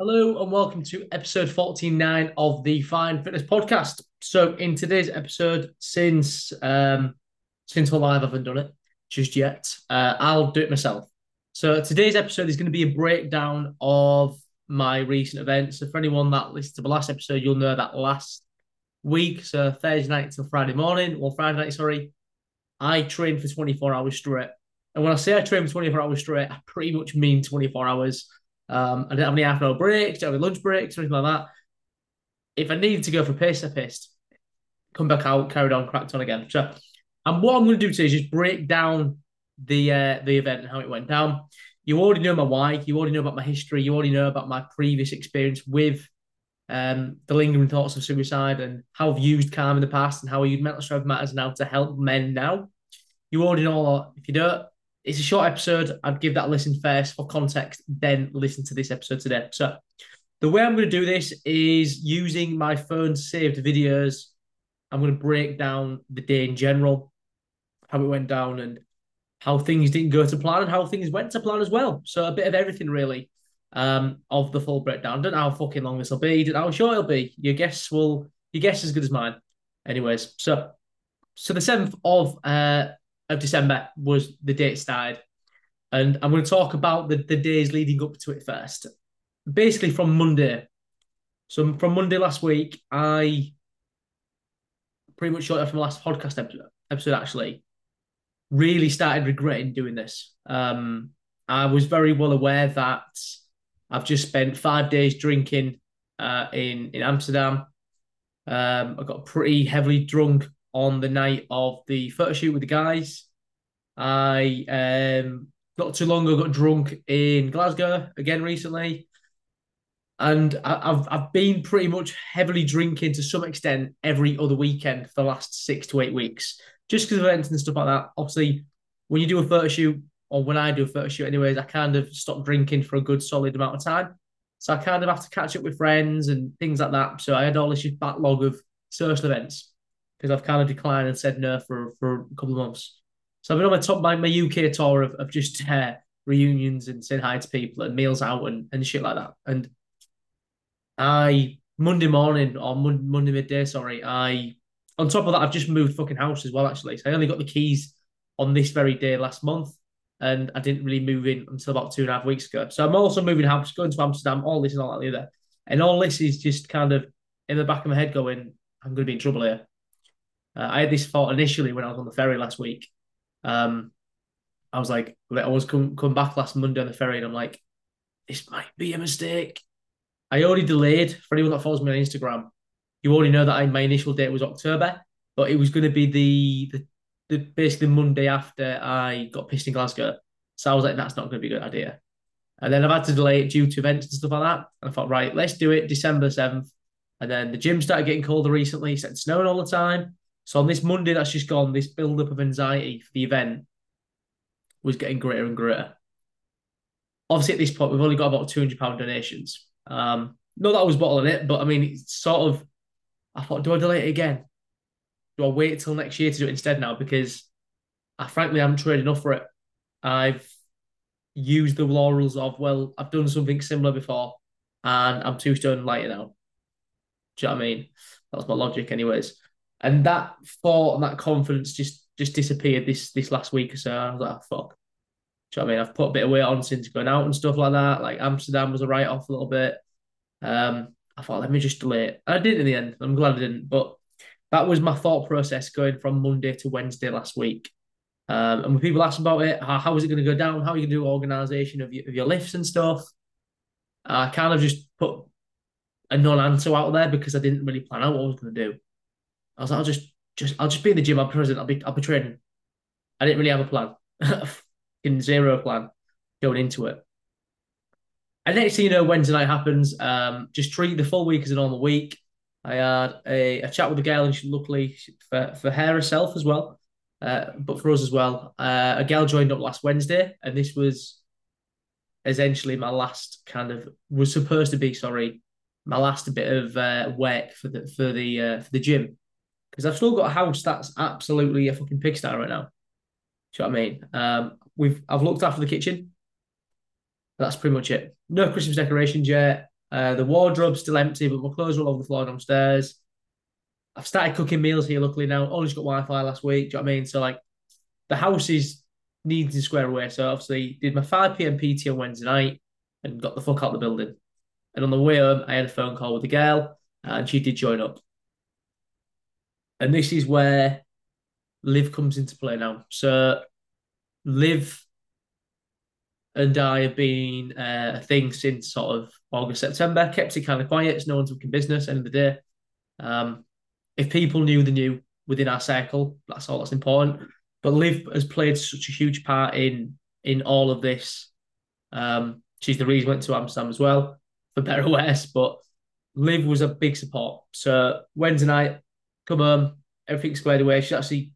Hello and welcome to episode 49 of the Fine Fitness Podcast. So in today's episode, since um since we're live, I haven't done it just yet. Uh, I'll do it myself. So today's episode is going to be a breakdown of my recent events. So for anyone that listened to the last episode, you'll know that last week, so Thursday night till Friday morning, well Friday night, sorry, I trained for 24 hours straight. And when I say I trained for 24 hours straight, I pretty much mean 24 hours. Um, I didn't have any half hour breaks, didn't have any lunch breaks, or anything like that. If I needed to go for a piss, I pissed. Come back out, carried on, cracked on again. So, and what I'm going to do today is just break down the uh, the event and how it went down. You already know my why. You already know about my history. You already know about my previous experience with um, the lingering thoughts of suicide and how I've used CALM in the past and how I use Mental Strength Matters now to help men now. You already know that. If you don't, it's a short episode. I'd give that a listen first for context, then listen to this episode today. So, the way I'm going to do this is using my phone saved videos. I'm going to break down the day in general, how it went down, and how things didn't go to plan, and how things went to plan as well. So, a bit of everything really um, of the full breakdown. Don't know how fucking long this will be. Don't know how short it'll be. Your guess will, your guess as good as mine. Anyways, so so the seventh of uh, of December was the date it started. And I'm going to talk about the, the days leading up to it first. Basically, from Monday. So, from Monday last week, I pretty much shot from the last podcast episode, episode actually, really started regretting doing this. Um, I was very well aware that I've just spent five days drinking uh, in, in Amsterdam. Um, I got pretty heavily drunk on the night of the photo shoot with the guys. I um, not too long ago got drunk in Glasgow again recently, and I, have I've been pretty much heavily drinking to some extent every other weekend for the last six to eight weeks, just because of events and stuff like that. Obviously, when you do a photo shoot, or when I do a photo shoot, anyways, I kind of stop drinking for a good solid amount of time. So I kind of have to catch up with friends and things like that. So I had all this backlog of social events because I've kind of declined and said no for for a couple of months. So I've been on my top my, my UK tour of, of just uh, reunions and saying hi to people and meals out and, and shit like that. And I Monday morning or Monday midday, sorry, I on top of that I've just moved fucking house as well. Actually, so I only got the keys on this very day last month, and I didn't really move in until about two and a half weeks ago. So I'm also moving house, going to Amsterdam, all this and all that the other, and all this is just kind of in the back of my head going, I'm going to be in trouble here. Uh, I had this thought initially when I was on the ferry last week. Um, I was like, I was come come back last Monday on the ferry, and I'm like, this might be a mistake. I already delayed for anyone that follows me on Instagram. You already know that I, my initial date was October, but it was going to be the, the the basically Monday after I got pissed in Glasgow. So I was like, that's not going to be a good idea. And then I've had to delay it due to events and stuff like that. And I thought, right, let's do it December 7th. And then the gym started getting colder recently, it started snowing all the time. So on this Monday that's just gone, this build up of anxiety for the event was getting greater and greater. Obviously, at this point, we've only got about two hundred pound donations. Um, not that I was bottling it, but I mean, it's sort of. I thought, do I delay it again? Do I wait till next year to do it instead now? Because I frankly haven't trained enough for it. I've used the laurels of well, I've done something similar before, and I'm too stone lighter now. Do you know what I mean? That's my logic, anyways. And that thought and that confidence just just disappeared this this last week or so. I was like, oh, fuck. Do you know what I mean? I've put a bit of weight on since going out and stuff like that. Like Amsterdam was a write off a little bit. Um, I thought, let me just delay it. I did in the end. I'm glad I didn't. But that was my thought process going from Monday to Wednesday last week. Um, and when people ask about it, how, how is it going to go down? How are you going to do organisation of your, of your lifts and stuff? I kind of just put a non-answer out there because I didn't really plan out what I was going to do. I was like, I'll just, just, I'll just be in the gym. I'll be present. I'll be, I'll be training. I didn't really have a plan, in zero plan going into it. And next thing you know, Wednesday night happens. Um, just treat the full week as a normal week. I had a, a chat with a girl, and she luckily for, for her herself as well, uh, but for us as well. Uh, a girl joined up last Wednesday, and this was essentially my last kind of was supposed to be sorry, my last bit of uh, work for the for the uh, for the gym because I've still got a house that's absolutely a fucking pigsty right now. Do you know what I mean? Um, we've I've looked after the kitchen. That's pretty much it. No Christmas decorations yet. Uh, the wardrobe's still empty, but my clothes are all over the floor downstairs. I've started cooking meals here, luckily now. Only just got Wi-Fi last week. Do you know what I mean? So like the house is needing to square away. So obviously did my 5 p.m. PT on Wednesday night and got the fuck out of the building. And on the way home, I had a phone call with the girl and she did join up. And this is where Liv comes into play now. So Liv and I have been uh, a thing since sort of August, September. Kept it kind of quiet. It's no one's talking business. End of the day, um, if people knew, the new within our circle. That's all that's important. But Liv has played such a huge part in in all of this. Um, she's the reason we went to Amsterdam as well, for better or worse. But Liv was a big support. So Wednesday night, come home, everything's squared away. She actually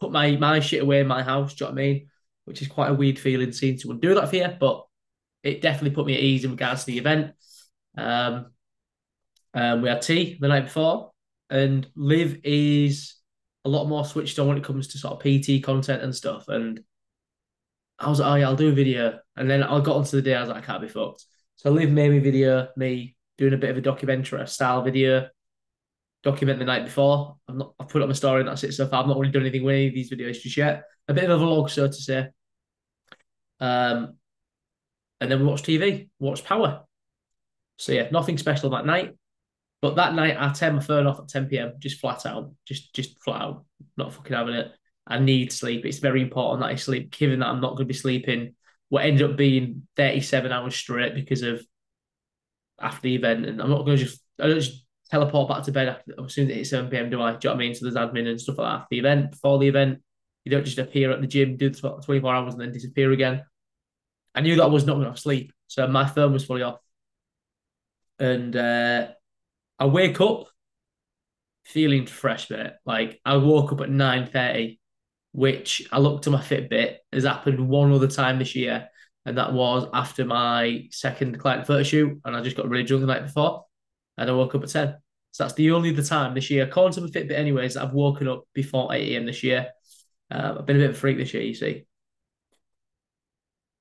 put my my shit away in my house. Do you know what I mean? Which is quite a weird feeling seeing someone do that for you, but it definitely put me at ease in regards to the event. Um, um, we had tea the night before, and Liv is a lot more switched on when it comes to sort of PT content and stuff. And I was like, oh yeah, I'll do a video. And then I got onto the day, I was like, I can't be fucked. So Liv made me video, me doing a bit of a documentary style video, document the night before. I'm not, I've put up my story and that's it so far. I've not really done anything with any of these videos just yet. A bit of a vlog, so to say. Um, and then we watched TV, watched Power. So yeah, nothing special that night. But that night I turned my phone off at 10 p.m. just flat out, just just flat out, not fucking having it. I need sleep. It's very important that I sleep, given that I'm not going to be sleeping what ended up being 37 hours straight because of after the event. And I'm not going to just, I don't just teleport back to bed after, as soon as it hits 7 p.m. Do I? Do you know what I mean? So there's admin and stuff like that after the event, before the event. You don't just appear at the gym, do the 24 hours, and then disappear again. I knew that I was not going to sleep. So my phone was fully off. And uh, I wake up feeling fresh, mate. Like I woke up at 9.30, which I looked at my Fitbit, has happened one other time this year. And that was after my second client photo shoot. And I just got really drunk the night before. And I woke up at 10. So that's the only other time this year, according to my Fitbit, anyways, I've woken up before 8 a.m. this year. Um, I've been a bit of a freak this year, you see.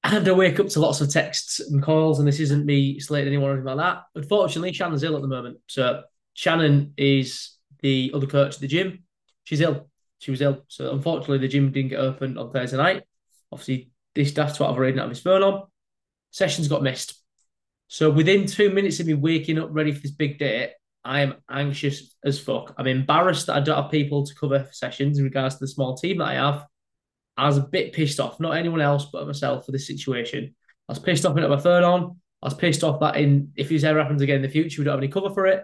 And I wake up to lots of texts and calls, and this isn't me slating anyone or anything like that. Unfortunately, Shannon's ill at the moment. So Shannon is the other coach at the gym. She's ill. She was ill. So unfortunately, the gym didn't get opened on Thursday night. Obviously, this that's what I've already not have his phone on. Sessions got missed. So within two minutes of me waking up ready for this big day, I am anxious as fuck. I'm embarrassed that I don't have people to cover sessions in regards to the small team that I have. I was a bit pissed off, not anyone else but myself for this situation. I was pissed off I my phone on. I was pissed off that in if this ever happens again in the future, we don't have any cover for it.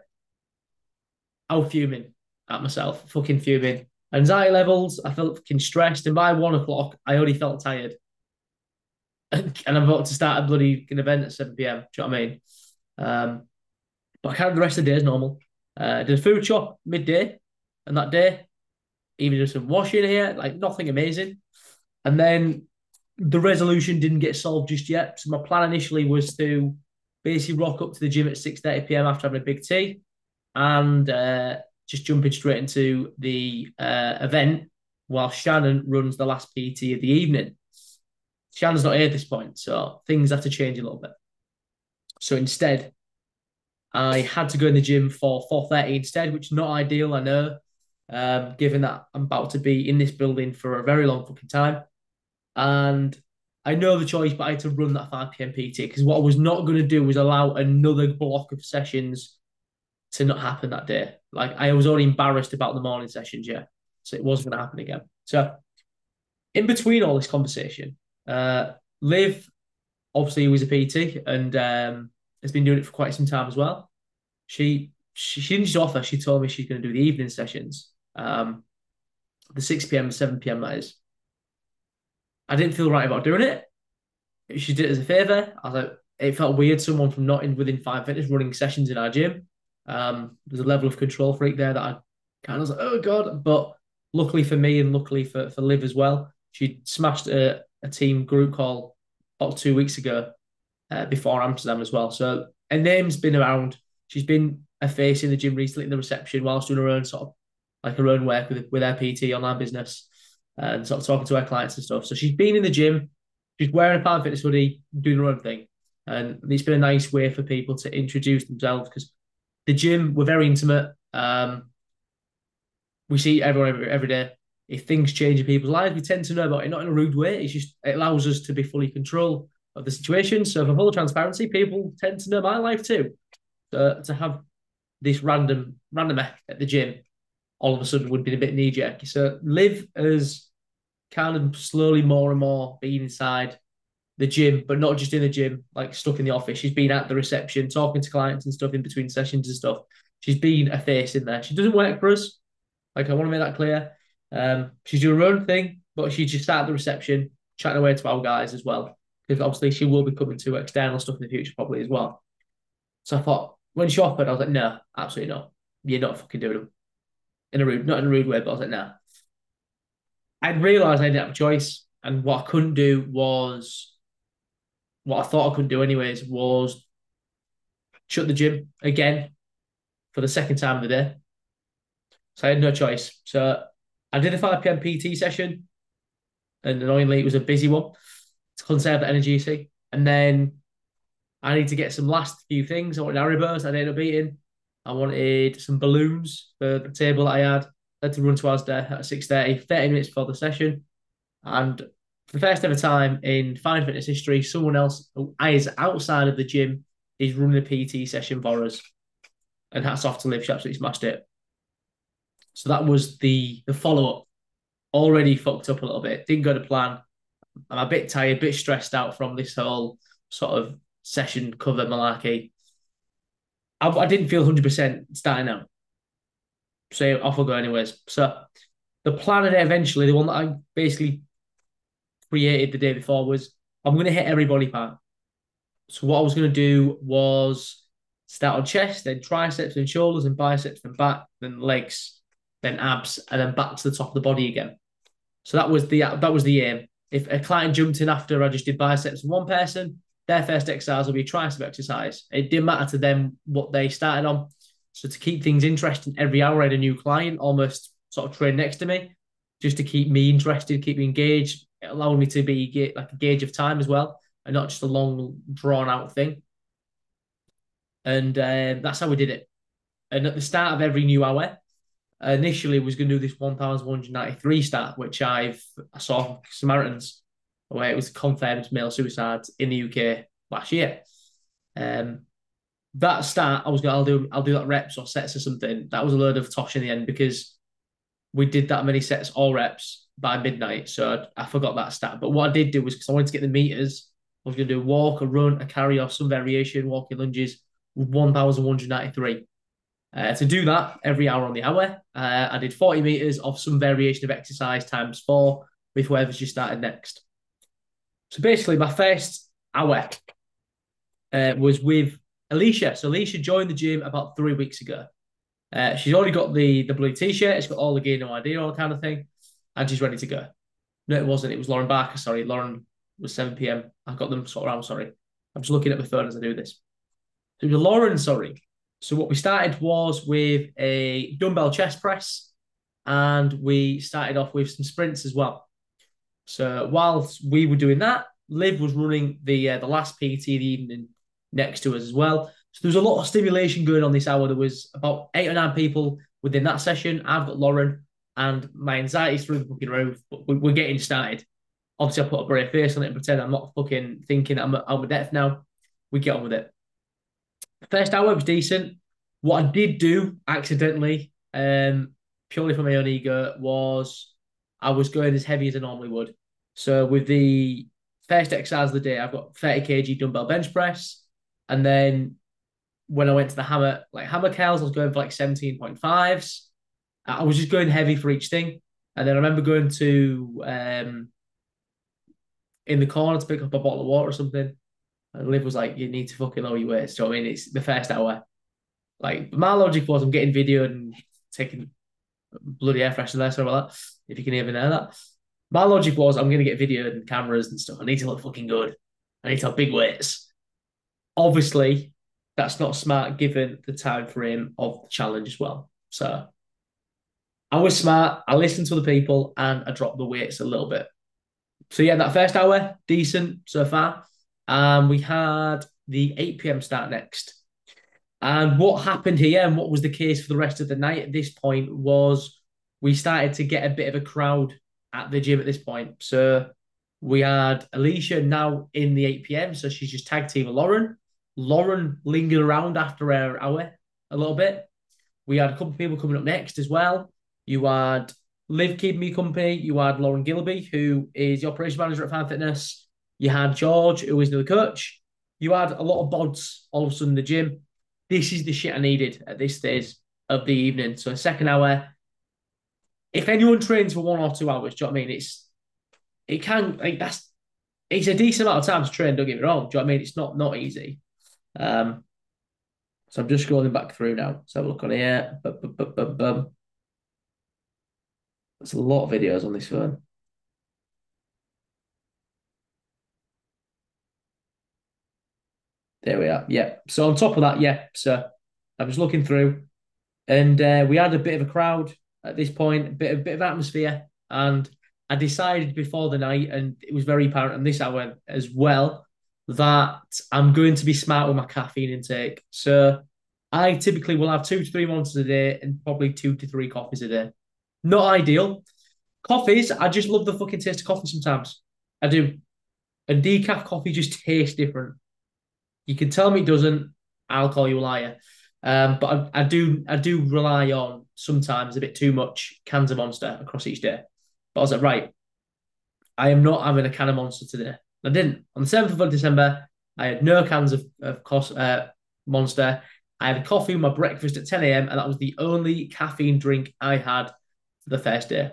I was fuming at myself, fucking fuming. Anxiety levels, I felt fucking stressed, and by one o'clock, I already felt tired. And, I'm about to start a bloody event at 7 p.m. Do you know what I mean? Um, but I carried the rest of the day as normal. Uh, did a food shop midday, and that day, even did some washing here, like nothing amazing. And then the resolution didn't get solved just yet. So my plan initially was to basically rock up to the gym at 6.30 p.m. after having a big tea and uh, just jumping straight into the uh, event while Shannon runs the last PT of the evening. Shannon's not here at this point, so things have to change a little bit. So instead, I had to go in the gym for 4.30 instead, which is not ideal, I know, um, given that I'm about to be in this building for a very long fucking time. And I know the choice, but I had to run that 5 p.m. PT because what I was not going to do was allow another block of sessions to not happen that day. Like I was already embarrassed about the morning sessions, yeah. So it wasn't going to happen again. So in between all this conversation, uh, Liv obviously was a PT and um, has been doing it for quite some time as well. She she, she didn't just offer, she told me she's going to do the evening sessions, um, the 6 p.m. 7 p.m. that is. I didn't feel right about doing it. She did it as a favour. I was like, it felt weird someone from not in within Fine Fitness running sessions in our gym. Um, there's a level of control freak there that I kind of was like, oh god. But luckily for me and luckily for, for Liv as well, she smashed a, a team group call about two weeks ago uh, before Amsterdam as well. So her name's been around. She's been a face in the gym recently in the reception whilst doing her own sort of like her own work with with her PT online business and sort of talking to her clients and stuff. So she's been in the gym, she's wearing a Planet Fitness hoodie, doing her own thing. And it's been a nice way for people to introduce themselves because the gym, we're very intimate. Um, we see everyone every, every day. If things change in people's lives, we tend to know about it, not in a rude way. It's just, it allows us to be fully control of the situation. So, for full transparency, people tend to know my life too. So, to have this random, random at the gym all of a sudden would be a bit knee jerky. So, live as kind of slowly more and more being inside the gym, but not just in the gym, like stuck in the office. She's been at the reception, talking to clients and stuff in between sessions and stuff. She's been a face in there. She doesn't work for us. Like I want to make that clear. Um, she's doing her own thing, but she just sat at the reception, chatting away to our guys as well. Because obviously she will be coming to external stuff in the future probably as well. So I thought when she offered, I was like, no, absolutely not. You're not fucking doing them. In a rude, not in a rude way, but I was like, nah. I'd realised I didn't have a choice. And what I couldn't do was what I thought I couldn't do anyways was shut the gym again for the second time of the day. So I had no choice. So I did a 5 p.m. PT session, and annoyingly, it was a busy one to conserve the energy. And then I need to get some last few things. I wanted Haribos, I ended up eating. I wanted some balloons for the table that I had. I had to run to Asda at 6.30, 30 minutes before the session. And for the first ever time in Fine Fitness history, someone else who is outside of the gym is running a PT session for us. And hats off to Liv, she absolutely smashed it. So that was the the follow up. Already fucked up a little bit. Didn't go to plan. I'm a bit tired, a bit stressed out from this whole sort of session cover malarkey. I, I didn't feel 100% starting out. So off I go anyways. So the plan of eventually, the one that I basically created the day before was I'm going to hit every body part. So what I was going to do was start on chest, then triceps, then shoulders, and biceps, then back, then legs, then abs, and then back to the top of the body again. So that was the that was the aim. If a client jumped in after I just did biceps one person, their first exercise will be a tricep exercise. It didn't matter to them what they started on. So to keep things interesting, every hour I had a new client almost sort of train next to me, just to keep me interested, keep me engaged, it allowed me to be like a gauge of time as well, and not just a long drawn out thing. And um, that's how we did it. And at the start of every new hour, initially was going to do this 1,193 stat, which I've I saw Samaritans, where it was confirmed male suicide in the UK last year. Um, that stat I was going, to I'll do, I'll do that reps or sets or something. That was a load of tosh in the end because we did that many sets all reps by midnight. So I, I forgot that stat. But what I did do was because I wanted to get the meters, I was going to do a walk, a run, a carry, or some variation, walking lunges with 1,193. Uh, to do that every hour on the hour, uh, I did 40 meters of some variation of exercise times four with whoever's just started next. So basically, my first hour uh, was with Alicia. So Alicia joined the gym about three weeks ago. Uh, she's already got the the blue t-shirt. It's got all the gain no idea, all kind of thing and she's ready to go. No, it wasn't. It was Lauren Barker. Sorry, Lauren was 7 p.m. I got them sort of around. Sorry, I'm just looking at my phone as I do this. So it was Lauren. Sorry. So what we started was with a dumbbell chest press, and we started off with some sprints as well. So whilst we were doing that, Liv was running the uh, the last PT the evening next to us as well. So there was a lot of stimulation going on this hour. There was about eight or nine people within that session. I've got Lauren, and my anxiety's through the fucking roof. But we're getting started. Obviously, I put a brave face on it and pretend I'm not fucking thinking I'm out of depth now. We get on with it. First hour was decent. What I did do accidentally, um, purely for my own ego, was I was going as heavy as I normally would. So with the first exercise of the day, I've got 30 kg dumbbell bench press. And then when I went to the hammer, like hammer curls, I was going for like 17.5s. I was just going heavy for each thing. And then I remember going to um, in the corner to pick up a bottle of water or something. And Liv was like, You need to fucking lower your weight. So I mean, it's the first hour. Like my logic was I'm getting video and taking bloody air freshener there, sorry about that. If you can even hear that. My logic was I'm gonna get video and cameras and stuff. I need to look fucking good. I need to have big weights. Obviously, that's not smart given the time frame of the challenge as well. So I was smart. I listened to the people and I dropped the weights a little bit. So yeah, that first hour decent so far. Um, we had the 8 p.m. start next. And what happened here and what was the case for the rest of the night at this point was we started to get a bit of a crowd at the gym at this point. So we had Alicia now in the 8 p.m. So she's just tag team Lauren. Lauren lingered around after her hour a little bit. We had a couple of people coming up next as well. You had Liv Keeping Me Company. You had Lauren Gilby, who is the operation manager at Fine Fitness. You had George, who is the coach. You had a lot of bods all of a sudden in the gym. This is the shit I needed at this stage of the evening. So, a second hour. If anyone trains for one or two hours, do you know what I mean? It's it can like that's it's a decent amount of time to train. Don't get me wrong. Do you know what I mean? It's not not easy. Um, so I'm just scrolling back through now. Let's have a look on here. Bum, bum, bum, There's a lot of videos on this phone. There we are. Yeah. So on top of that, yeah. So I was looking through, and uh, we had a bit of a crowd at this point, a bit, a bit of atmosphere, and I decided before the night, and it was very apparent on this hour as well, that I'm going to be smart with my caffeine intake. So I typically will have two to three monsters a day and probably two to three coffees a day. Not ideal. Coffees, I just love the fucking taste of coffee sometimes. I do. And decaf coffee just tastes different. You can tell me it doesn't, I'll call you a liar. Um, but I, I do I do rely on sometimes a bit too much cans of monster across each day. But I was like, right, I am not having a can of monster today. I didn't. On the 7th of December, I had no cans of, of course, uh, monster. I had a coffee with my breakfast at 10 a.m. and that was the only caffeine drink I had for the first day.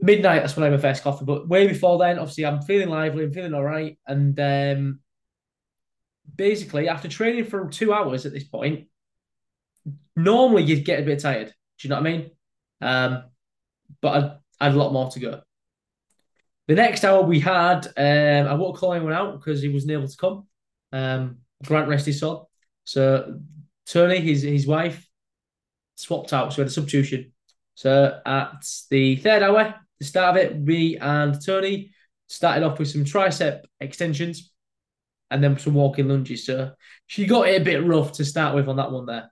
Midnight, that's when I had my first coffee. But way before then, obviously, I'm feeling lively, I'm feeling all right. And um, basically, after training for two hours at this point, normally you'd get a bit tired. Do you know what I mean? Um, but I, I had a lot more to go. The next hour we had, um, I won't call anyone out because he wasn't able to come. Um, Grant rest his soul. So Tony, his his wife, swapped out. So we had a substitution. So at the third hour, the start of it, we and Tony started off with some tricep extensions and then some walking lunges. So she got it a bit rough to start with on that one there.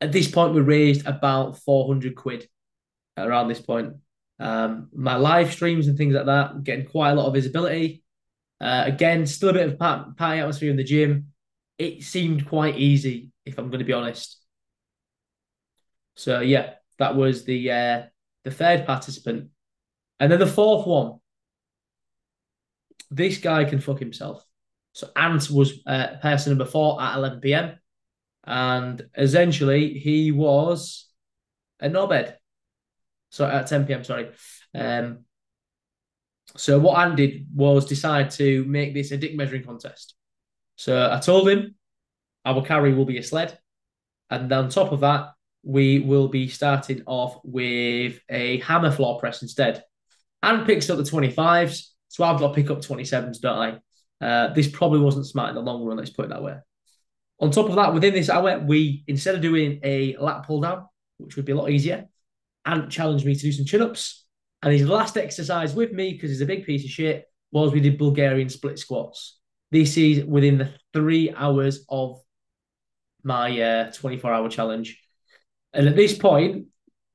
At this point, we raised about 400 quid around this point. Um, my live streams and things like that, getting quite a lot of visibility. Uh, again, still a bit of party atmosphere in the gym. It seemed quite easy, if I'm going to be honest. So yeah, that was the uh, the third participant, and then the fourth one. This guy can fuck himself. So Ant was uh, person number four at 11 p.m. And essentially, he was a knobhead. So at 10 p.m. Sorry. Um, so what Ant did was decide to make this a dick measuring contest. So I told him our carry will be a sled, and on top of that, we will be starting off with a hammer floor press instead. Ant picks up the 25s, so I've got to pick up 27s, don't I? Uh, this probably wasn't smart in the long run, let's put it that way. On top of that, within this hour, we instead of doing a lat pull down, which would be a lot easier, Ant challenged me to do some chin ups. And his last exercise with me, because he's a big piece of shit, was we did Bulgarian split squats. This is within the three hours of my uh, 24 hour challenge. And at this point,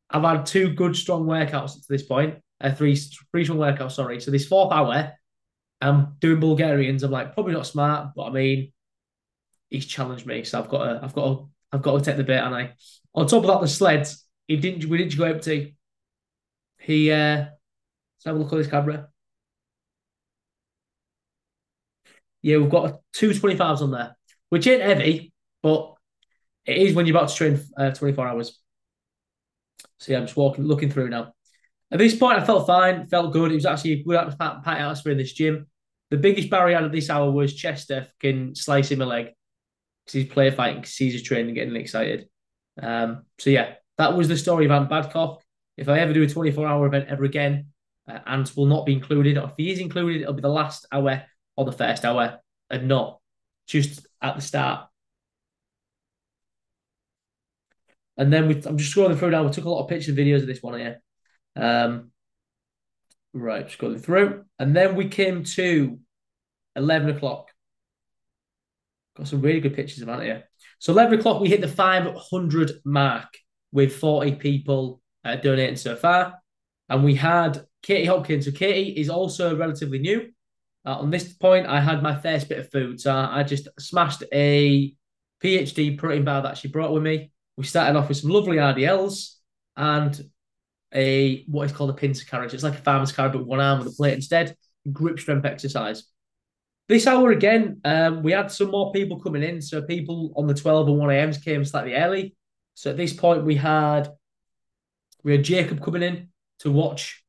I've had two good, strong workouts to this point. Uh, three, three strong workouts, sorry. So this fourth hour, I'm doing Bulgarians. I'm like, probably not smart, but I mean, he's challenged me. So I've got to, I've got to, I've got to take the bait, and I. On top of that, the sleds, he didn't. We didn't go empty. He. uh Let's have a look at this camera. Yeah, we've got two 25s on there, which ain't heavy, but it is when you're about to train uh, 24 hours. So yeah, I'm just walking, looking through now. At this point, I felt fine, felt good. It was actually a good atmosphere in this gym. The biggest barrier of this hour was Chester can slice him a leg because he's player fighting, sees his training, getting excited. Um, so yeah, that was the story of Ant Badcock. If I ever do a 24 hour event ever again, uh, Ant will not be included. Or if he is included, it'll be the last hour or the first hour and not just at the start. And then we, I'm just scrolling through now. We took a lot of pictures and videos of this one here. Um, right, going through. And then we came to 11 o'clock. Got some really good pictures of here. So 11 o'clock, we hit the 500 mark with 40 people uh, donating so far. And we had Katie Hopkins. So Katie is also relatively new. Uh, on this point, I had my first bit of food. So I just smashed a PhD protein bar that she brought with me. We started off with some lovely RDLs and a what is called a pincer carry. It's like a farmer's carry, but one arm with a plate instead. Grip strength exercise. This hour again, um, we had some more people coming in. So people on the 12 and 1 a.m.s came slightly early. So at this point, we had we had Jacob coming in to watch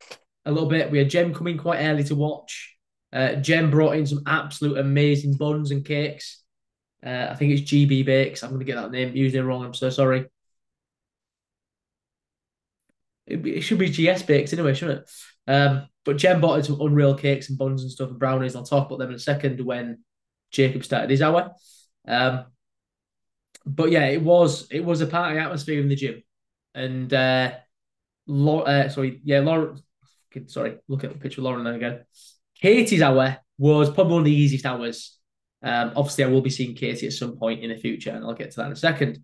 a little bit. We had Jem coming quite early to watch. Uh, Jem brought in some absolute amazing buns and cakes. Uh, I think it's GB Bakes. I'm going to get that name using it wrong. I'm so sorry. It, it, should be GS Bakes anyway, shouldn't it? Um, but Jem bought some unreal cakes and buns and stuff and brownies. I'll talk about them in a second when Jacob started his hour. Um, but yeah, it was it was a party atmosphere in the gym, and uh, uh sorry, yeah, Lauren. Sorry, look at the picture of Lauren again. Katie's hour was probably one of the easiest hours. Um, obviously, I will be seeing Katie at some point in the future, and I'll get to that in a second.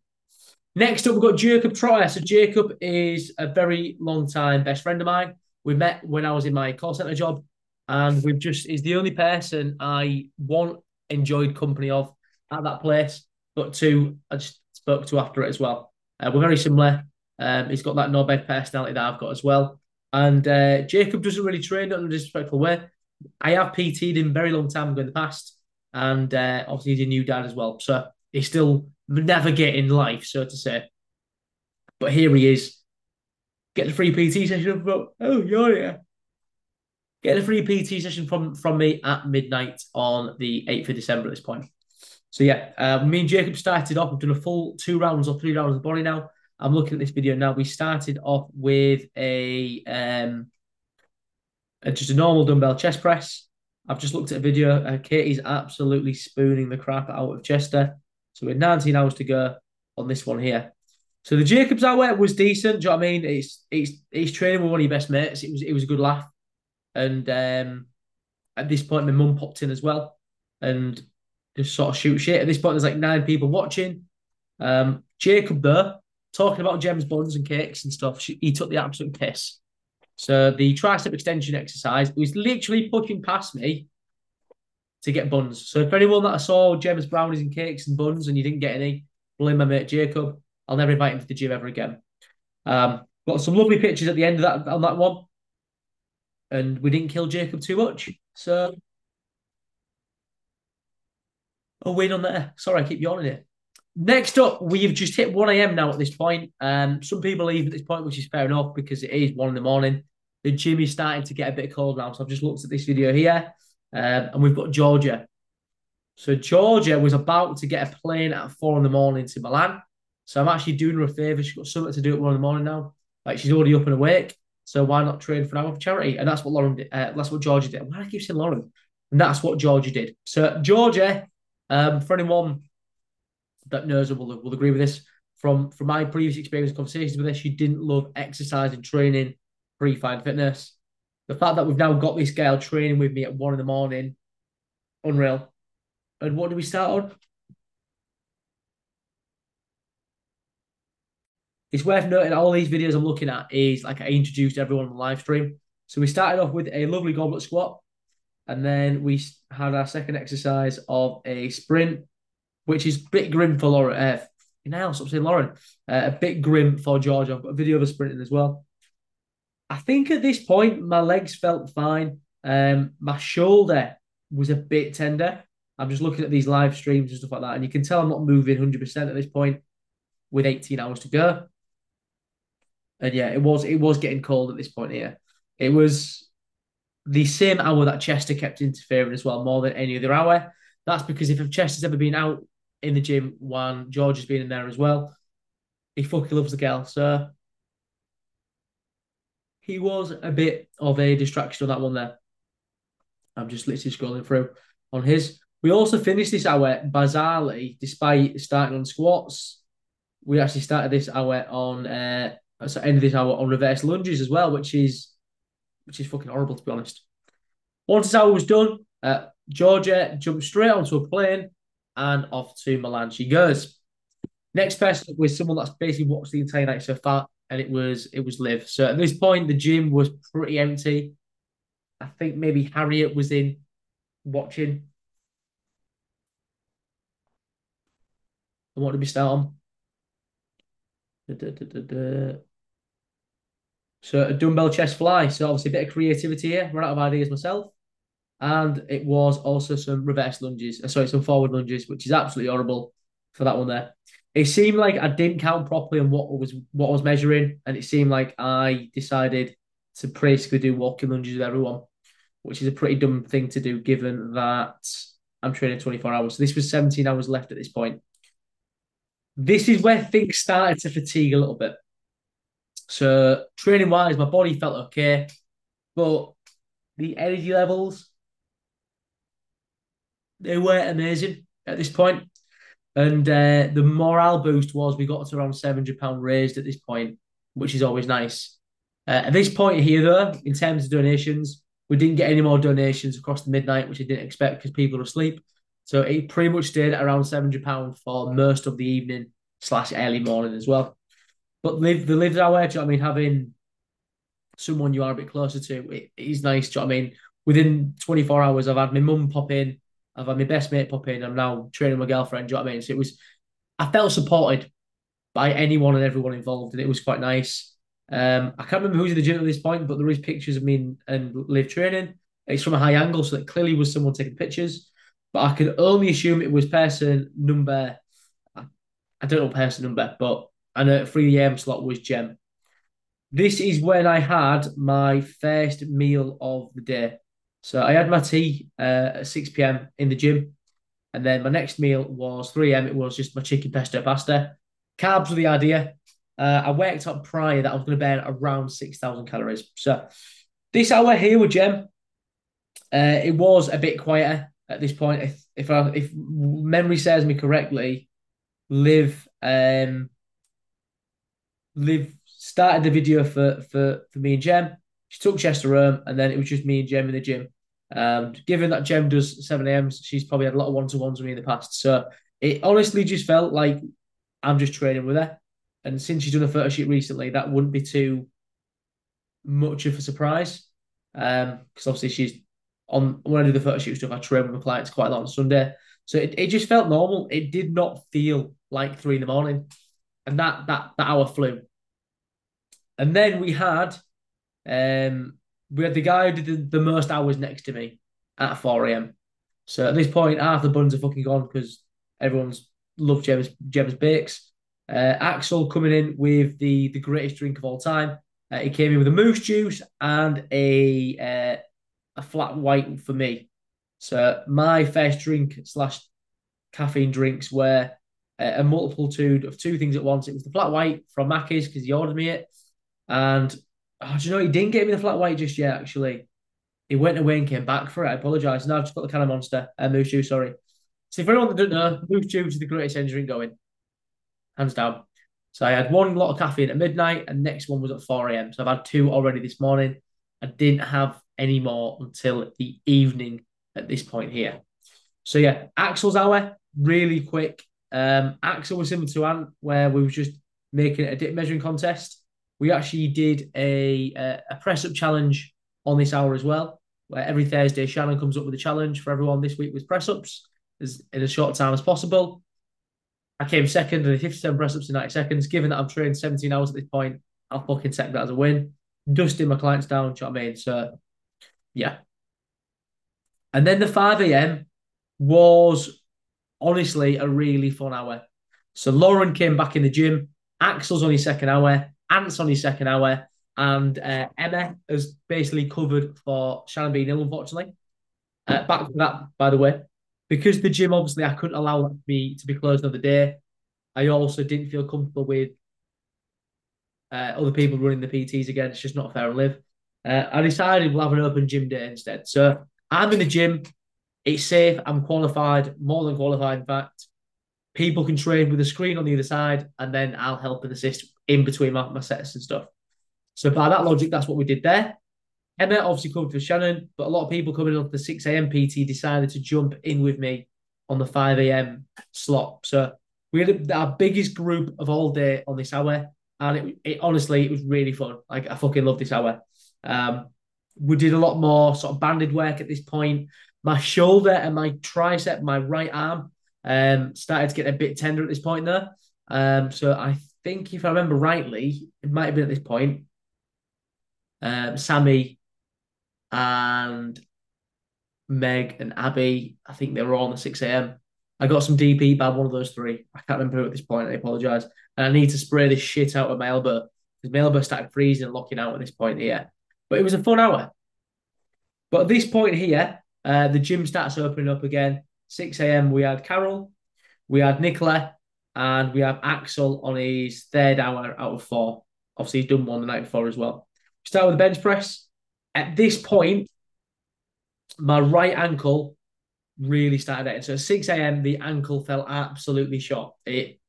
Next up, we've got Jacob Troyer. So Jacob is a very long time best friend of mine. We met when I was in my call center job, and we've just is the only person I one enjoyed company of at that place, but two I just spoke to after it as well. Uh, we're very similar. Um, he's got that no bed personality that I've got as well. And uh, Jacob doesn't really train in a disrespectful way. I have PT'd him very long time ago in the past, and uh, obviously he's a new dad as well, so he's still navigating life, so to say. But here he is, get the free PT session from. Oh, you're. Get a free PT session from from me at midnight on the 8th of December at this point. So yeah, uh, me and Jacob started off. We've done a full two rounds or three rounds of body now. I'm looking at this video now. We started off with a um a, just a normal dumbbell chest press. I've just looked at a video. Uh, Katie's absolutely spooning the crap out of Chester. So we're 19 hours to go on this one here. So the Jacobs hour was decent. Do you know what I mean? It's it's it's training with one of your best mates. It was it was a good laugh. And um, at this point, my mum popped in as well and just sort of shoot shit. At this point, there's like nine people watching. Um, Jacob there talking about Jem's buns and cakes and stuff. She, he took the absolute piss. So the tricep extension exercise was literally pushing past me to get buns. So if anyone that I saw Jem's brownies and cakes and buns and you didn't get any, blame my mate Jacob. I'll never invite him to the gym ever again. Um, got some lovely pictures at the end of that on that one, and we didn't kill Jacob too much. So a win on there. Sorry, I keep yawning it. Next up, we've just hit 1 a.m. now at this point. Um, some people leave at this point, which is fair enough because it is one in the morning. The gym is starting to get a bit cold now. So I've just looked at this video here, um, and we've got Georgia. So Georgia was about to get a plane at four in the morning to Milan. So I'm actually doing her a favour. She's got something to do at one in the morning now. Like she's already up and awake. So why not train for an hour for charity? And that's what Lauren did. Uh, that's what Georgia did. Why do I keep saying Lauren? And that's what Georgia did. So Georgia, um, for anyone that knows and will, will agree with this, from from my previous experience conversations with her, she didn't love exercise and training pre-fine fitness. The fact that we've now got this girl training with me at one in the morning, unreal. And what do we start on? it's worth noting all these videos I'm looking at is like I introduced everyone on the live stream. So we started off with a lovely goblet squat, and then we had our second exercise of a sprint, which is a bit grim for Lauren. Uh, now, stop saying Lauren. Uh, a bit grim for George. I've got a video of a sprinting as well. I think at this point my legs felt fine. Um, my shoulder was a bit tender. I'm just looking at these live streams and stuff like that, and you can tell I'm not moving 100% at this point with 18 hours to go. And yeah, it was it was getting cold at this point here. It was the same hour that Chester kept interfering as well, more than any other hour. That's because if Chester's ever been out in the gym when George has been in there as well, he fucking loves the girl. So he was a bit of a distraction on that one there. I'm just literally scrolling through on his. We also finished this hour bizarrely, despite starting on squats. We actually started this hour on uh, so end of this hour on reverse lunges as well, which is which is fucking horrible to be honest. Once this hour was done, uh, Georgia jumped straight onto a plane and off to Milan she goes. Next person was someone that's basically watched the entire night so far, and it was it was Liv. So at this point, the gym was pretty empty. I think maybe Harriet was in watching. And what did we start on? Da, da, da, so a dumbbell chest fly. So obviously a bit of creativity here. Run out of ideas myself. And it was also some reverse lunges. Uh, sorry, some forward lunges, which is absolutely horrible for that one there. It seemed like I didn't count properly on what was what I was measuring, and it seemed like I decided to basically do walking lunges with everyone, which is a pretty dumb thing to do given that I'm training 24 hours. So this was 17 hours left at this point. This is where things started to fatigue a little bit. So training wise, my body felt okay, but the energy levels they weren't amazing at this point. And uh, the morale boost was we got to around seven hundred pound raised at this point, which is always nice. Uh, at this point here, though, in terms of donations, we didn't get any more donations across the midnight, which I didn't expect because people were asleep. So it pretty much stayed at around seven hundred pound for most of the evening slash early morning as well. But live the lives our way, do you know I mean? Having someone you are a bit closer to, it is nice. Do you know I mean? Within 24 hours, I've had my mum pop in, I've had my best mate pop in, I'm now training my girlfriend. Do you know what I mean? So it was, I felt supported by anyone and everyone involved, and it was quite nice. Um, I can't remember who's in the gym at this point, but there is pictures of me and Liv training. It's from a high angle, so it clearly was someone taking pictures. But I can only assume it was person number, I don't know person number, but I know 3 a.m. slot was Gem. This is when I had my first meal of the day. So I had my tea uh, at 6 p.m. in the gym. And then my next meal was 3 a.m. It was just my chicken pesto pasta. Carbs were the idea. Uh, I worked up prior that I was going to burn around 6,000 calories. So this hour here with Gem, uh, it was a bit quieter at this point. If if, I, if memory serves me correctly, Liv um, Liv started the video for for for me and Gem. She took Chester home, and then it was just me and Gem in the gym. Um, given that Gem does 7 a.m., she's probably had a lot of one to ones with me in the past. So it honestly just felt like I'm just training with her. And since she's done a photo shoot recently, that wouldn't be too much of a surprise. Um, because obviously she's on when I do the photo shoot stuff, I train with my clients quite a lot on Sunday. So it, it just felt normal. It did not feel like three in the morning. And that that that hour flew. And then we had um we had the guy who did the, the most hours next to me at 4 a.m. So at this point, half the buns are fucking gone because everyone's loved James James Bakes. Uh, Axel coming in with the the greatest drink of all time. Uh, he came in with a moose juice and a uh, a flat white for me. So my first drink slash caffeine drinks were a, a multitude of two things at once. It was the flat white from Macca's because he ordered me it, and oh, do you know he didn't get me the flat white just yet. Actually, he went away and came back for it. I apologise. Now I've just got the can of Monster uh, Juice. Sorry. So for anyone that doesn't know, Juice is the greatest energy drink going, hands down. So I had one lot of caffeine at midnight, and next one was at 4 a.m. So I've had two already this morning. I didn't have any more until the evening at this point here. So yeah, Axel's hour, really quick. Um, Axel was similar to Ant, where we were just making a dip measuring contest we actually did a, a, press up challenge on this hour as well, where every Thursday Shannon comes up with a challenge for everyone. This week was press ups as in as short time as possible. I came second in 57 press ups in 90 seconds. Given that I've trained 17 hours at this point, I'll fucking take that as a win. Dusting my clients down, do you know what I mean? So, yeah. And then the 5 a.m. was honestly a really fun hour. So Lauren came back in the gym. Axel's on his second hour. Ant's on his second hour, and uh, Emma has basically covered for Shannon being ill, unfortunately. Uh, back to that, by the way, because the gym obviously I couldn't allow that to be closed another day. I also didn't feel comfortable with uh, other people running the PTs again. It's just not fair to Liv. Uh, I decided we'll have an open gym day instead. So I'm in the gym. It's safe. I'm qualified, more than qualified, in fact. People can train with a screen on the other side, and then I'll help and assist in between my, my sets and stuff. So by that logic, that's what we did there. Emma obviously covered for Shannon, but a lot of people coming up the 6 a.m. PT decided to jump in with me on the 5 a.m. slot. So we had our biggest group of all day on this hour. And it, it honestly, it was really fun. Like I fucking love this hour. Um, we did a lot more sort of banded work at this point. My shoulder and my tricep, my right arm, um, started to get a bit tender at this point there. Um, so I think if I remember rightly, it might have been at this point. Um, Sammy and Meg and Abby, I think they were all on the 6 a.m. I got some DP by one of those three. I can't remember at this point. I apologize. And I need to spray this shit out of my elbow because my elbow started freezing and locking out at this point here. But it was a fun hour. But at this point here, uh, the gym starts opening up again. 6 a.m. We had Carol, we had Nicola, and we have Axel on his third hour out of four. Obviously, he's done one the night before as well. Start with the bench press. At this point, my right ankle really started it. So at 6 a.m., the ankle felt absolutely shot. It,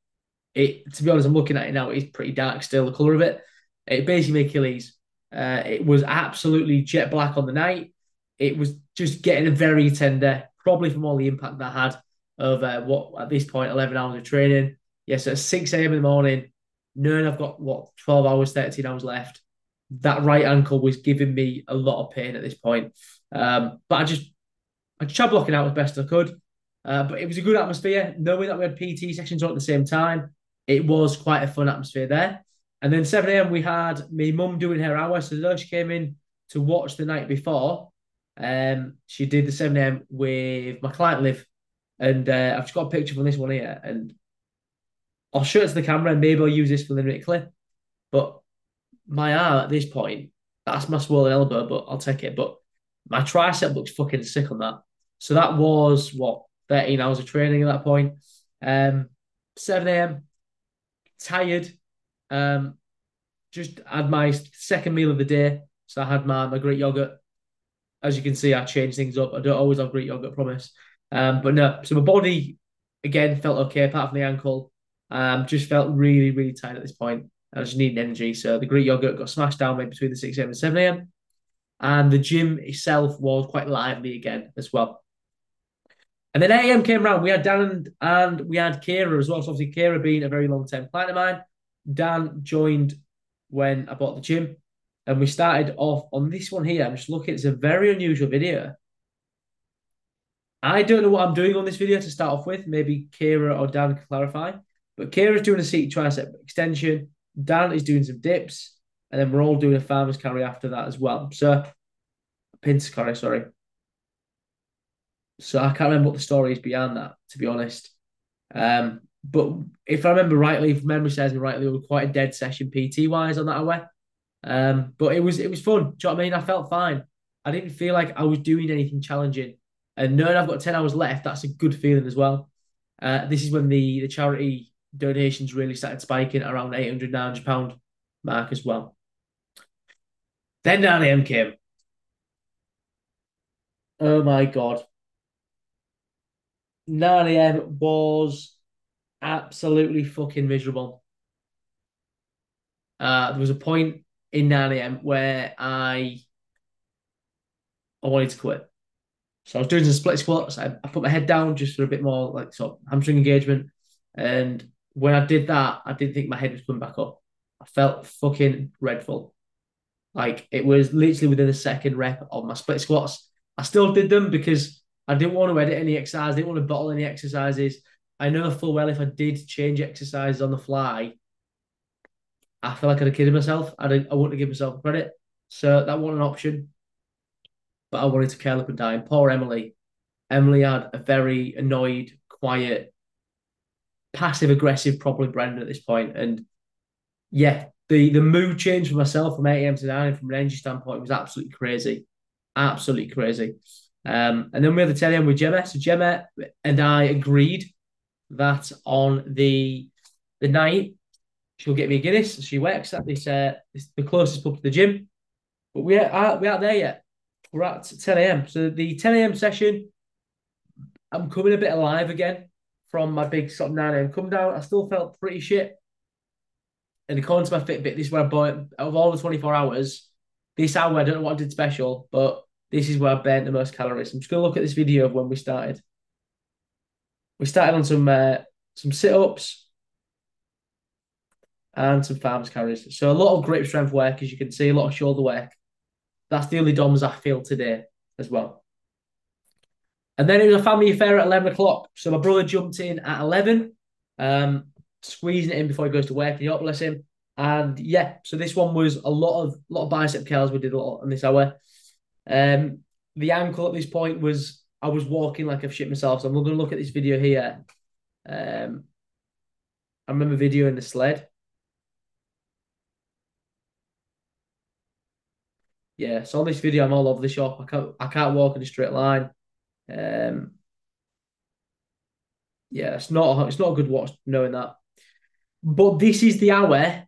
it to be honest, I'm looking at it now, it's pretty dark still, the colour of it. It basically Achilles. Uh, it was absolutely jet black on the night. It was just getting very tender, probably from all the impact that I had of uh, what at this point 11 hours of training. Yes, at 6 a.m. in the morning, knowing I've got what 12 hours, 13 hours left. That right ankle was giving me a lot of pain at this point. Um, but I just I tried blocking out as best I could. Uh, but it was a good atmosphere, knowing that we had PT sessions on at the same time. It was quite a fun atmosphere there. And then 7 a.m. we had my mum doing her hour. So though she came in to watch the night before, um, she did the 7 a.m. with my client Liv. And uh, I've just got a picture from this one here. And I'll show it to the camera and maybe I'll use this for the minute clip. But my arm at this point, that's my swollen elbow, but I'll take it. But my tricep looks fucking sick on that. So that was what 13 hours of training at that point. Um, 7 a.m. Tired. Um, just had my second meal of the day. So I had my, my Greek yogurt. As you can see, I changed things up. I don't always have Greek yogurt, promise. Um, but no, so my body again felt okay apart from the ankle. Um, just felt really, really tired at this point. I just needing energy. So the Greek yogurt got smashed down maybe between the 6 a.m. and 7 a.m. And the gym itself was quite lively again as well. And then 8 a.m. came around. We had Dan and, and we had Kira as well. So obviously, Kira being a very long term client of mine. Dan joined when I bought the gym. And we started off on this one here. I'm just looking, it's a very unusual video. I don't know what I'm doing on this video to start off with. Maybe Kira or Dan can clarify. But Kira's doing a seat tricep extension. Dan is doing some dips. And then we're all doing a farmer's carry after that as well. So, pincer carry, sorry. So I can't remember what the story is behind that, to be honest. Um, but if I remember rightly, if memory serves me rightly, it was quite a dead session PT wise on that away. Um, but it was it was fun. Do you know what I mean? I felt fine. I didn't feel like I was doing anything challenging. And knowing I've got 10 hours left, that's a good feeling as well. Uh, this is when the, the charity donations really started spiking around 800, 900 pound mark as well. Then 9 a.m. came. Oh my God. 9 a.m. was absolutely fucking miserable. Uh, there was a point in 9 a.m. where I I wanted to quit. So I was doing some split squats. I, I put my head down just for a bit more like sort of hamstring engagement. And when I did that, I didn't think my head was coming back up. I felt fucking dreadful. Like it was literally within a second rep of my split squats. I still did them because I didn't want to edit any exercise, I didn't want to bottle any exercises. I know full well if I did change exercises on the fly, I feel like I'd have kidded myself. I'd, I wouldn't have given myself credit. So that wasn't an option but I wanted to curl up and die. And poor Emily. Emily had a very annoyed, quiet, passive aggressive, probably Brendon at this point. And yeah, the the mood change for myself from 8 a.m. to 9 from an energy standpoint was absolutely crazy. Absolutely crazy. Um, and then we had the 10 a.m. with Gemma. So Gemma and I agreed that on the the night she'll get me a Guinness. She works at this uh this, the closest pub to the gym. But we are we aren't there yet we're at 10 a.m. So the 10 a.m. session, I'm coming a bit alive again from my big sort of 9 a.m. come down. I still felt pretty shit. And according to my Fitbit, this is where I bought out of all the 24 hours, this hour, I don't know what I did special, but this is where I burnt the most calories. I'm just going to look at this video of when we started. we started on some uh, some sit ups and some farmers carries. So a lot of grip strength work, as you can see, a lot of shoulder work. That's the only DOMs I feel today as well. And then it was a family affair at 11 o'clock. So my brother jumped in at 11, um, squeezing it in before he goes to work. And God bless him. And yeah, so this one was a lot of lot of bicep curls. We did a lot on this hour. Um, the ankle at this point was I was walking like I've shit myself. So I'm going to look at this video here. Um, I remember video in the sled. Yeah, so on this video, I'm all over the shop. I can't I can't walk in a straight line. Um, yeah, it's not it's not a good watch knowing that. But this is the hour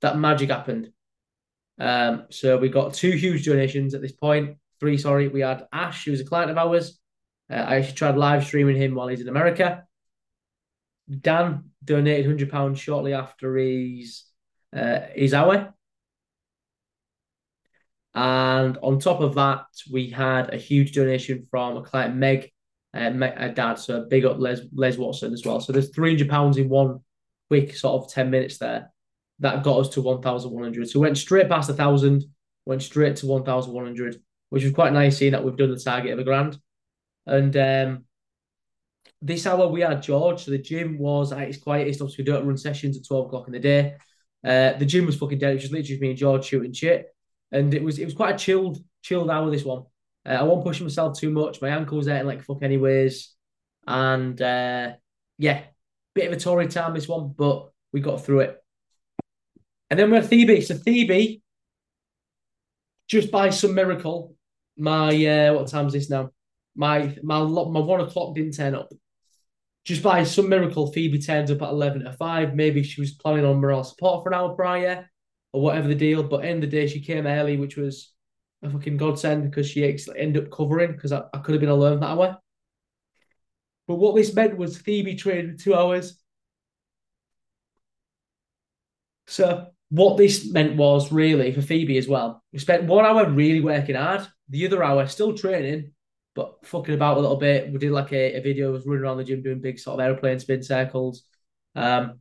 that magic happened. Um, so we got two huge donations at this point. Three, sorry. We had Ash, who was a client of ours. Uh, I actually tried live streaming him while he's in America. Dan donated hundred pounds shortly after his uh, his hour. And on top of that, we had a huge donation from a client, Meg, uh, Meg uh, dad. So big up Les Les Watson as well. So there's three hundred pounds in one quick sort of ten minutes there. That got us to one thousand one hundred. So we went straight past a thousand, went straight to one thousand one hundred, which was quite nice seeing that we've done the target of a grand. And um, this hour we had George. So the gym was at its quietest. Obviously, we don't run sessions at twelve o'clock in the day. Uh, the gym was fucking dead. It was just literally me and George shooting shit and it was it was quite a chilled chilled hour. This one, uh, I wasn't pushing myself too much. My ankle was hurting like fuck anyways, and uh, yeah, bit of a Tory time this one, but we got through it. And then we had Phoebe. So Phoebe, just by some miracle, my uh, what time is this now? My my my one o'clock didn't turn up. Just by some miracle, Phoebe turns up at eleven to five. Maybe she was planning on morale support for an hour prior or whatever the deal. But in the day, she came early, which was a fucking godsend because she ended up covering because I, I could have been alone that hour. But what this meant was Phoebe trained for two hours. So what this meant was really for Phoebe as well. We spent one hour really working hard, the other hour still training, but fucking about a little bit. We did like a, a video, was running around the gym doing big sort of aeroplane spin circles. Um,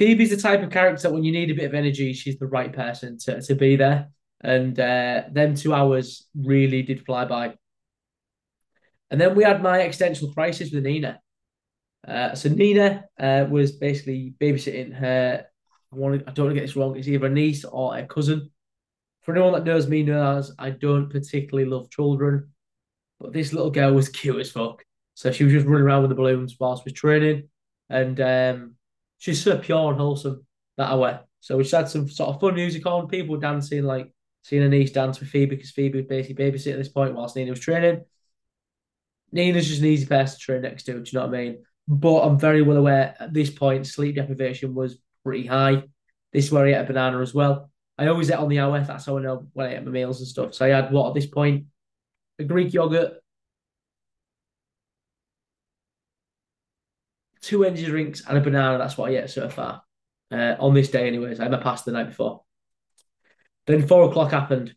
Phoebe's the type of character when you need a bit of energy, she's the right person to, to be there. And uh, then two hours really did fly by. And then we had my existential crisis with Nina. Uh, so Nina uh, was basically babysitting her. I want I don't want to get this wrong. It's either a niece or a cousin. For anyone that knows me knows I don't particularly love children, but this little girl was cute as fuck. So she was just running around with the balloons whilst we are training, and um, she's so pure and wholesome that I way. So we just had some sort of fun music on, people dancing, like seeing a niece dance with Phoebe because Phoebe was basically babysitting at this point whilst Nina was training. Nina's just an easy person to train next to, do you know what I mean? But I'm very well aware at this point, sleep deprivation was pretty high. This is where I ate a banana as well. I always eat on the hour. That's how I know when I eat my meals and stuff. So I had what at this point? A Greek yogurt, two energy drinks and a banana. That's what I ate so far uh, on this day, anyways. I had my pasta the night before. Then four o'clock happened,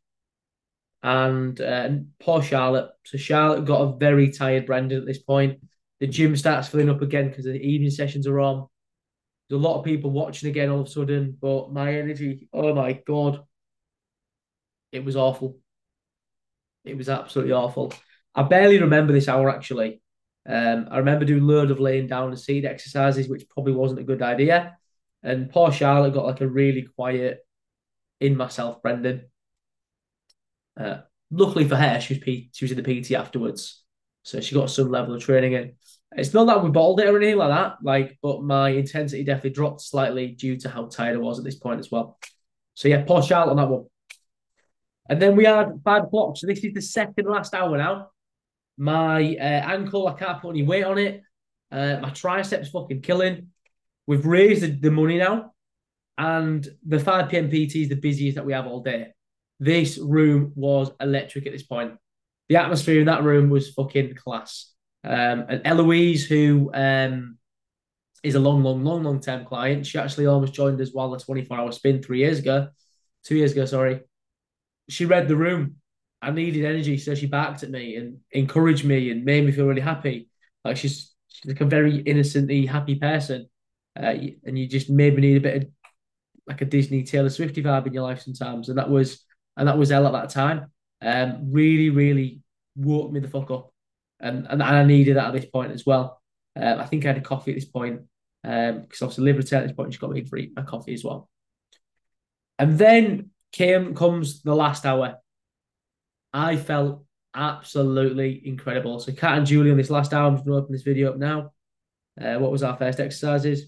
and uh, poor Charlotte. So Charlotte got a very tired Brendon at this point. The gym starts filling up again because the evening sessions are on. There's a lot of people watching again all of a sudden, but my energy, oh my god, it was awful. It was absolutely awful. I barely remember this hour actually. Um, I remember doing load of laying down and seat exercises, which probably wasn't a good idea. And poor Charlotte got like a really quiet in myself, Brendon. Uh, luckily for her, she was P- she was in the PT afterwards, so she got some level of training in. It's not that we balled it or anything like that, like, but my intensity definitely dropped slightly due to how tired I was at this point as well. So yeah, poor Charlotte on that one. And then we had five o'clock. So this is the second last hour now. My uh, ankle, I can't put any weight on it. Uh, my triceps fucking killing. We've raised the, money now, and the 5 p.m. PT is the busiest that we have all day. This room was electric at this point. The atmosphere in that room was fucking class. Um, and Eloise, who um, is a long, long, long, long term client, she actually almost joined us while the 24 hour spin three years ago, two years ago, sorry. She read the room I needed energy, so she backed at me and encouraged me and made me feel really happy. Like she's she's like a very innocently happy person, uh, and you just maybe need a bit of like a Disney Taylor Swifty vibe in your life sometimes, and that was and that was Elle at that time. Um, really, really woke me the fuck up, and and, I needed that at this point as well. Um, I think I had a coffee at this point because um, obviously Liberty at this point she got me free a coffee as well. And then came comes the last hour. I felt absolutely incredible. So Kat and Julie on this last hour, I'm just going to open this video up now. Uh, what was our first exercises?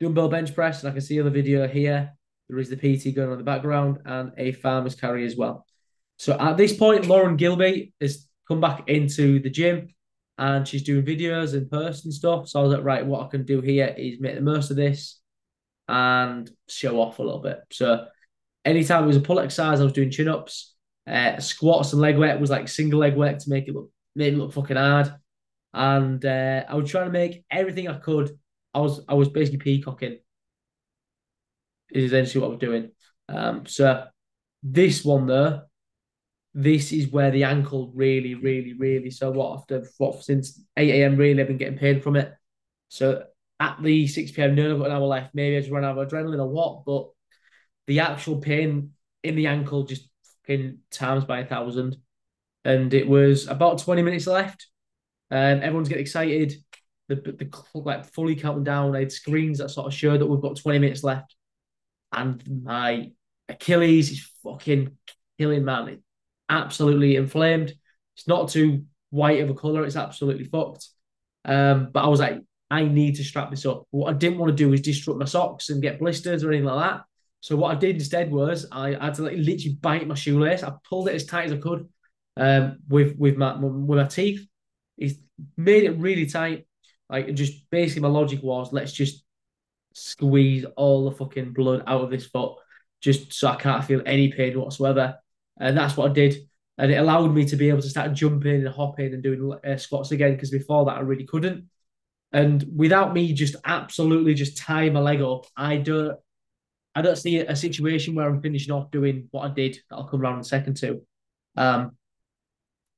Dumbbell bench press, and I can see on the video here, there is the PT going on in the background and a farmer's carry as well. So at this point, Lauren Gilby has come back into the gym and she's doing videos in person stuff. So I was like, right, what I can do here is make the most of this and show off a little bit. So anytime it was a pull exercise, I was doing chin ups. Uh, squats and leg work was like single leg work to make it look make it look fucking hard. And uh, I was trying to make everything I could. I was I was basically peacocking. Is essentially what I was doing. Um, so this one though, this is where the ankle really, really, really. So what after what since eight a.m. really I've been getting pain from it. So at the six p.m. no, I've got an hour left. Maybe I just ran out of adrenaline or what, but the actual pain in the ankle just fucking times by a thousand. And it was about 20 minutes left. And everyone's getting excited. The, the like fully counting down. I had screens that sort of showed that we've got 20 minutes left. And my Achilles is fucking killing, man. It's absolutely inflamed. It's not too white of a colour. It's absolutely fucked. Um, but I was like, I need to strap this up. What I didn't want to do is disrupt my socks and get blisters or anything like that. So what I did instead was I had to like literally bite my shoelace. I pulled it as tight as I could um, with with my with my teeth. It made it really tight. Like just basically my logic was let's just squeeze all the fucking blood out of this foot just so I can't feel any pain whatsoever. And that's what I did. And it allowed me to be able to start jumping and hopping and doing uh, squats again because before that I really couldn't. And without me just absolutely just tying my leg up, I don't I don't see a situation where I'm finishing off doing what I did that I'll come around in second to. Um,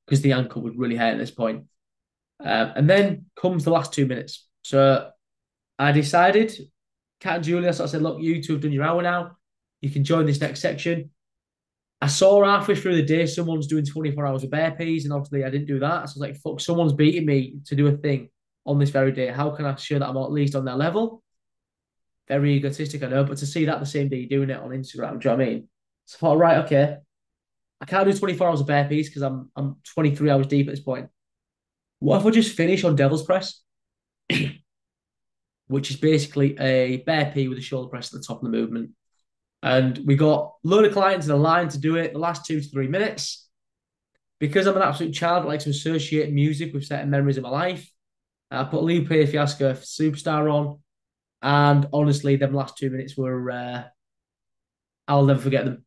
because the ankle would really hurt at this point. Um, and then comes the last two minutes. So I decided, Kat and Julia, so I said, look, you two have done your hour now. You can join this next section. I saw halfway through the day someone's doing 24 hours of burpees, and obviously I didn't do that. So I was like, fuck, someone's beating me to do a thing on this very day. How can I show that I'm at least on their level? Very egotistic, I know, but to see that the same day doing it on Instagram, do you know what I mean? So I thought, right, okay, I can't do 24 hours of burpees because I'm I'm 23 hours deep at this point. What if I just finish on devil's press? Which is basically a burpee with a shoulder press at the top of the movement. And we got a load of clients in a line to do it the last two to three minutes. Because I'm an absolute child, I like to associate music with certain memories of my life. I put Lupe Fiasco Superstar on and honestly, them last two minutes were uh, I'll never forget them.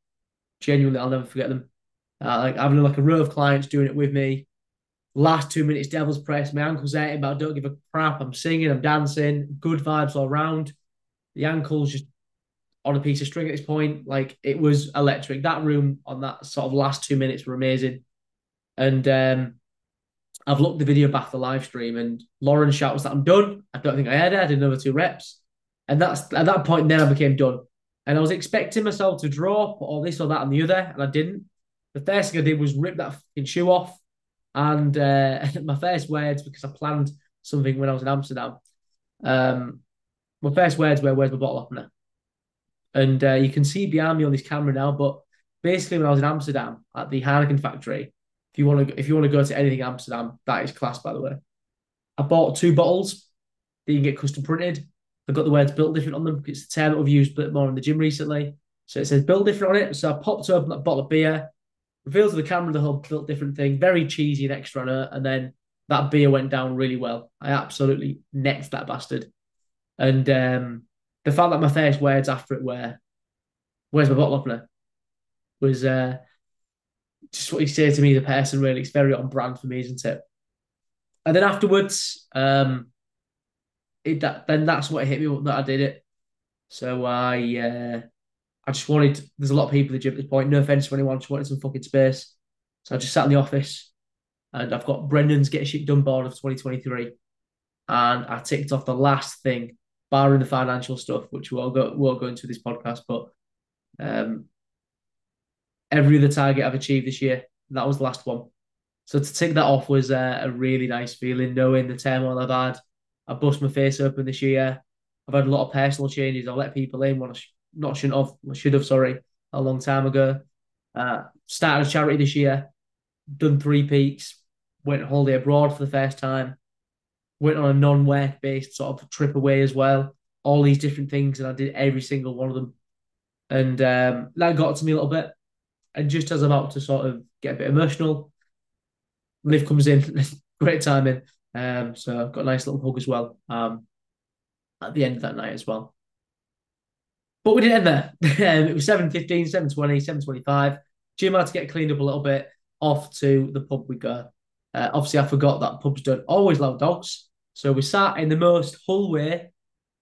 Genuinely, I'll never forget them. Uh, like having like a row of clients doing it with me. Last two minutes, devil's press. My ankle's hurting, but I don't give a crap. I'm singing, I'm dancing, good vibes all around. The ankle's just on a piece of string at this point. Like it was electric. That room on that sort of last two minutes were amazing. And um, I've looked the video back the live stream, and Lauren shouts that I'm done. I don't think I had it. I did another two reps. And that's at that point, then I became done. And I was expecting myself to drop or this or that and the other, and I didn't. The first thing I did was rip that fucking shoe off. And uh, my first words, because I planned something when I was in Amsterdam, um, my first words were, Where's my bottle opener? And uh, you can see behind me on this camera now, but basically, when I was in Amsterdam at the Heineken factory, if you want to, if you want to go to anything Amsterdam, that is class, by the way. I bought two bottles. They can get custom printed. They've got the words built different on them. Because it's the term that we've used a bit more in the gym recently. So it says built different on it. So I popped open that bottle of beer, revealed to the camera the whole built different thing, very cheesy and extra on. And then that beer went down really well. I absolutely necked that bastard. And um, the fact that my first words after it were, Where's my bottle opener? was uh, just what he said to me, the person, really. It's very on brand for me, isn't it? And then afterwards, um, it that then that's what hit me that I did it. So I uh, I just wanted. There's a lot of people at the gym at this point. No offense to anyone, just wanted some fucking space. So I just sat in the office, and I've got Brendon's Get Shit Done board of 2023, and I ticked off the last thing, barring the financial stuff, which we'll go we'll go into this podcast, but um, every other target I've achieved this year, that was the last one. So to tick that off was uh, a really nice feeling, knowing the turmoil I've had. I bust my face open this year. I've had a lot of personal changes. I've let people in when I sh- not shouldn't have, I should have, sorry, a long time ago. Uh, started a charity this year, done three peaks, went holiday abroad for the first time, went on a non-work based sort of trip away as well. All these different things, and I did every single one of them. And um, that got to me a little bit. And just as I'm about to sort of get a bit emotional, Liv comes in, great timing. Um, so I've got a nice little hug as well um, at the end of that night as well. But we didn't end there. um, it was 7.15, 7.20, 7.25. Gym had to get cleaned up a little bit. Off to the pub we go. Uh, obviously, I forgot that pubs don't always allow dogs. So we sat in the most Hull way,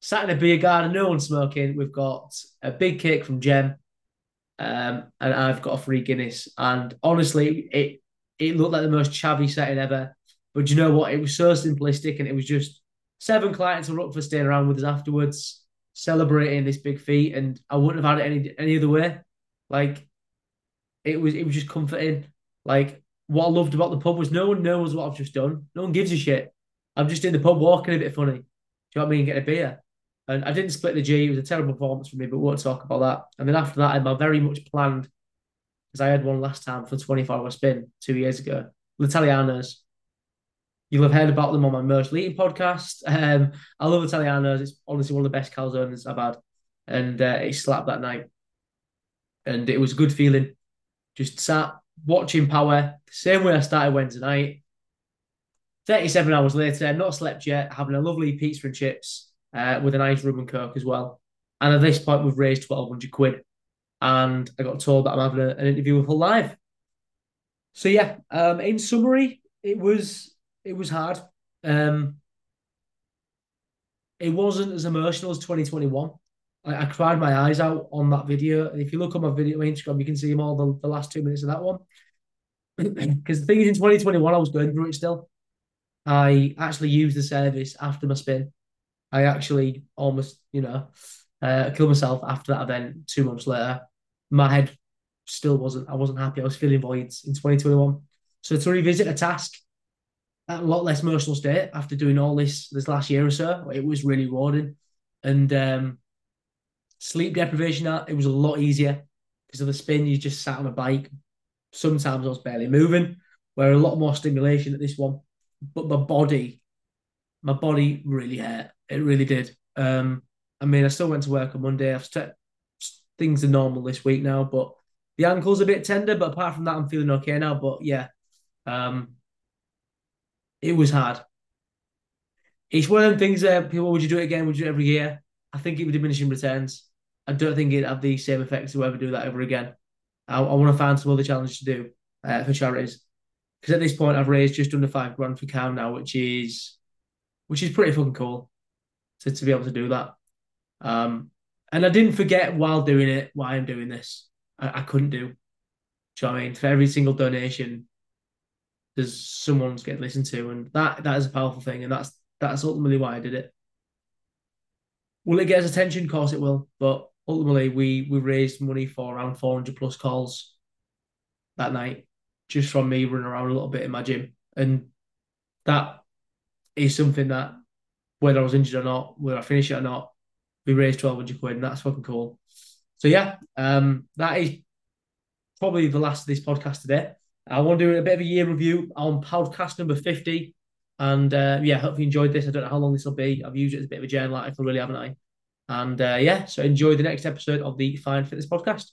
sat in a beer garden, no one smoking. We've got a big cake from Jem, um, and I've got a free Guinness. And honestly, it it looked like the most chavvy setting ever. But you know what? It was so simplistic, and it was just seven clients were up for staying around with us afterwards, celebrating this big feat. And I wouldn't have had it any any other way. Like it was, it was just comforting. Like what I loved about the pub was no one knows what I've just done. No one gives a shit. I'm just in the pub walking a bit funny. Do you know what I mean? Getting a beer. And I didn't split the G. It was a terrible performance for me, but we won't talk about that. And then after that, I had my very much planned, because I had one last time for 24 hour spin two years ago. L'Italianos. You'll have heard about them on my Merch Leading podcast. Um, I love Italianos. It's honestly one of the best calzones I've had. And uh, it slapped that night. And it was a good feeling. Just sat watching Power, the same way I started Wednesday night. 37 hours later, not slept yet, having a lovely pizza and chips uh, with a nice rum and coke as well. And at this point, we've raised 1,200 quid. And I got told that I'm having a, an interview with Hull Live. So yeah, um, in summary, it was it was hard. Um, it wasn't as emotional as 2021. I, I, cried my eyes out on that video. If you look on my video on Instagram, you can see all the, the last two minutes of that one. Because the thing is, in 2021, I was going through it still. I actually used the service after my spin. I actually almost, you know, uh, killed myself after that event two months later. My head still wasn't, I wasn't happy. I was feeling voids in 2021. So to revisit a task a lot less emotional state after doing all this this last year or so, it was really rewarding. And um, sleep deprivation, it was a lot easier because of the spin. You just sat on a bike. Sometimes I was barely moving, where a lot more stimulation at this one but my body, my body really hurt. It really did. Um, I mean, I still went to work on Monday. I've st- things are normal this week now, but the ankle's a bit tender. But apart from that, I'm feeling okay now. But yeah, um, it was hard. It's one of them things that people would you do it again? Would you do it every year? I think it would diminishing returns. I don't think it'd have the same effects to ever do that ever again. I, I want to find some other challenge to do uh, for charities because at this point I've raised just under five grand for CALM now, which is which is pretty fucking cool to, to be able to do that. Um, and I didn't forget while doing it why I'm doing this. I, I couldn't do. Do you know I mean? For every single donation, there's someone's getting listened to, and that that is a powerful thing, and that's that's ultimately why I did it. Will it get us attention? Of course it will, but ultimately we we raised money for around 400 plus calls that night just from me running around a little bit in my gym. And that is something that, whether I was injured or not, whether I finish it or not, we raised 1200 quid, and that's fucking cool. So, yeah, um, that is probably the last of this podcast today. I want to do a bit of a year review on podcast number 50. And uh, yeah, hope you enjoyed this. I don't know how long this will be. I've used it as a bit of a journal article, really, haven't I? And uh, yeah, so enjoy the next episode of the Fine Fitness podcast.